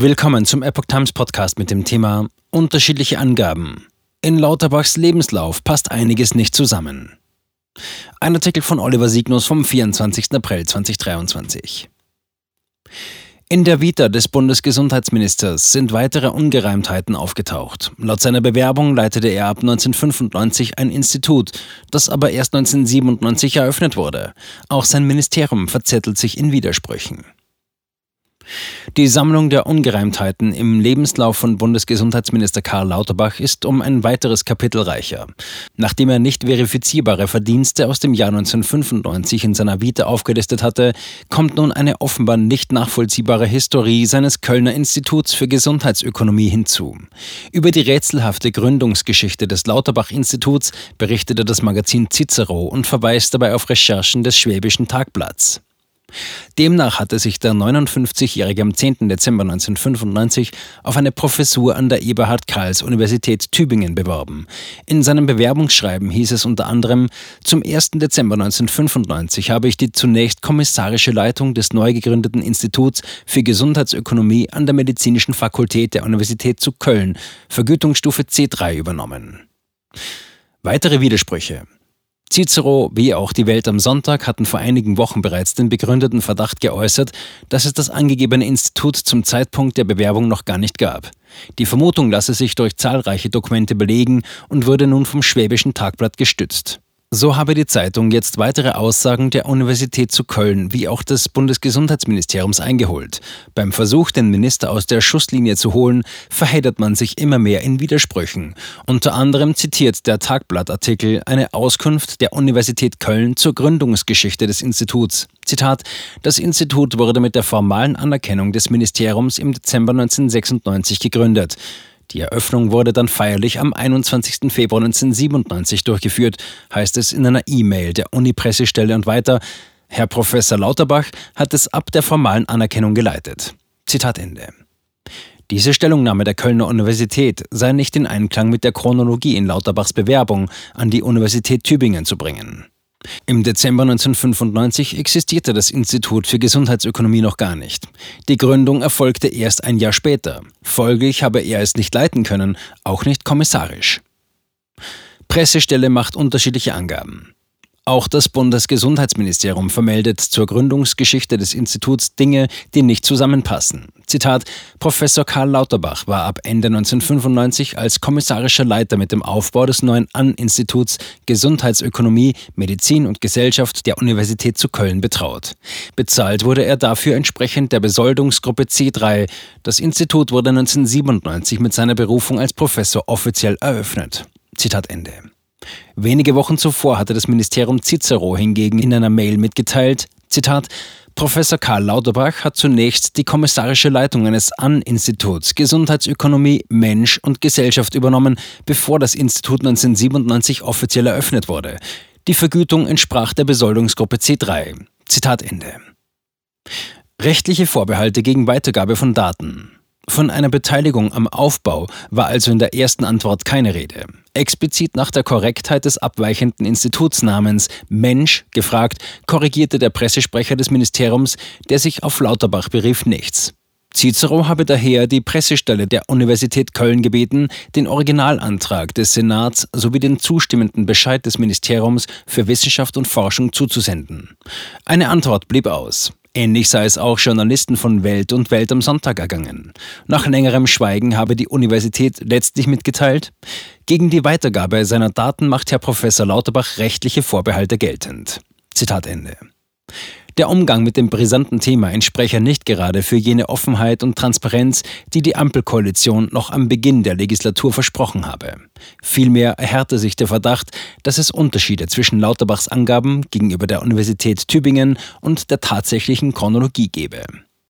Willkommen zum Epoch Times Podcast mit dem Thema Unterschiedliche Angaben. In Lauterbachs Lebenslauf passt einiges nicht zusammen. Ein Artikel von Oliver Signus vom 24. April 2023. In der Vita des Bundesgesundheitsministers sind weitere Ungereimtheiten aufgetaucht. Laut seiner Bewerbung leitete er ab 1995 ein Institut, das aber erst 1997 eröffnet wurde. Auch sein Ministerium verzettelt sich in Widersprüchen. Die Sammlung der Ungereimtheiten im Lebenslauf von Bundesgesundheitsminister Karl Lauterbach ist um ein weiteres Kapitel reicher. Nachdem er nicht verifizierbare Verdienste aus dem Jahr 1995 in seiner Vita aufgelistet hatte, kommt nun eine offenbar nicht nachvollziehbare Historie seines Kölner Instituts für Gesundheitsökonomie hinzu. Über die rätselhafte Gründungsgeschichte des Lauterbach-Instituts berichtete das Magazin Cicero und verweist dabei auf Recherchen des Schwäbischen Tagblatts. Demnach hatte sich der 59-Jährige am 10. Dezember 1995 auf eine Professur an der Eberhard Karls Universität Tübingen beworben. In seinem Bewerbungsschreiben hieß es unter anderem, zum 1. Dezember 1995 habe ich die zunächst kommissarische Leitung des neu gegründeten Instituts für Gesundheitsökonomie an der Medizinischen Fakultät der Universität zu Köln, Vergütungsstufe C3 übernommen. Weitere Widersprüche. Cicero wie auch die Welt am Sonntag hatten vor einigen Wochen bereits den begründeten Verdacht geäußert, dass es das angegebene Institut zum Zeitpunkt der Bewerbung noch gar nicht gab. Die Vermutung lasse sich durch zahlreiche Dokumente belegen und wurde nun vom Schwäbischen Tagblatt gestützt. So habe die Zeitung jetzt weitere Aussagen der Universität zu Köln wie auch des Bundesgesundheitsministeriums eingeholt. Beim Versuch, den Minister aus der Schusslinie zu holen, verheddert man sich immer mehr in Widersprüchen. Unter anderem zitiert der Tagblattartikel eine Auskunft der Universität Köln zur Gründungsgeschichte des Instituts. Zitat: Das Institut wurde mit der formalen Anerkennung des Ministeriums im Dezember 1996 gegründet. Die Eröffnung wurde dann feierlich am 21. Februar 1997 durchgeführt, heißt es in einer E-Mail der Uni-Pressestelle und weiter. Herr Professor Lauterbach hat es ab der formalen Anerkennung geleitet. Zitat Ende. Diese Stellungnahme der Kölner Universität sei nicht in Einklang mit der Chronologie in Lauterbachs Bewerbung an die Universität Tübingen zu bringen. Im Dezember 1995 existierte das Institut für Gesundheitsökonomie noch gar nicht. Die Gründung erfolgte erst ein Jahr später. Folglich habe er es nicht leiten können, auch nicht kommissarisch. Pressestelle macht unterschiedliche Angaben. Auch das Bundesgesundheitsministerium vermeldet zur Gründungsgeschichte des Instituts Dinge, die nicht zusammenpassen. Zitat: Professor Karl Lauterbach war ab Ende 1995 als kommissarischer Leiter mit dem Aufbau des neuen An-Instituts Gesundheitsökonomie, Medizin und Gesellschaft der Universität zu Köln betraut. Bezahlt wurde er dafür entsprechend der Besoldungsgruppe C3. Das Institut wurde 1997 mit seiner Berufung als Professor offiziell eröffnet. Zitat Ende. Wenige Wochen zuvor hatte das Ministerium Cicero hingegen in einer Mail mitgeteilt, Zitat, Professor Karl Lauterbach hat zunächst die kommissarische Leitung eines An-Instituts Gesundheitsökonomie, Mensch und Gesellschaft übernommen, bevor das Institut 1997 offiziell eröffnet wurde. Die Vergütung entsprach der Besoldungsgruppe C3. Zitat Ende. Rechtliche Vorbehalte gegen Weitergabe von Daten. Von einer Beteiligung am Aufbau war also in der ersten Antwort keine Rede. Explizit nach der Korrektheit des abweichenden Institutsnamens Mensch gefragt, korrigierte der Pressesprecher des Ministeriums, der sich auf Lauterbach berief, nichts. Cicero habe daher die Pressestelle der Universität Köln gebeten, den Originalantrag des Senats sowie den zustimmenden Bescheid des Ministeriums für Wissenschaft und Forschung zuzusenden. Eine Antwort blieb aus. Ähnlich sei es auch Journalisten von Welt und Welt am Sonntag ergangen. Nach längerem Schweigen habe die Universität letztlich mitgeteilt, gegen die Weitergabe seiner Daten macht Herr Professor Lauterbach rechtliche Vorbehalte geltend. Zitat Ende. Der Umgang mit dem brisanten Thema entspreche nicht gerade für jene Offenheit und Transparenz, die die Ampelkoalition noch am Beginn der Legislatur versprochen habe. Vielmehr erhärte sich der Verdacht, dass es Unterschiede zwischen Lauterbachs Angaben gegenüber der Universität Tübingen und der tatsächlichen Chronologie gebe.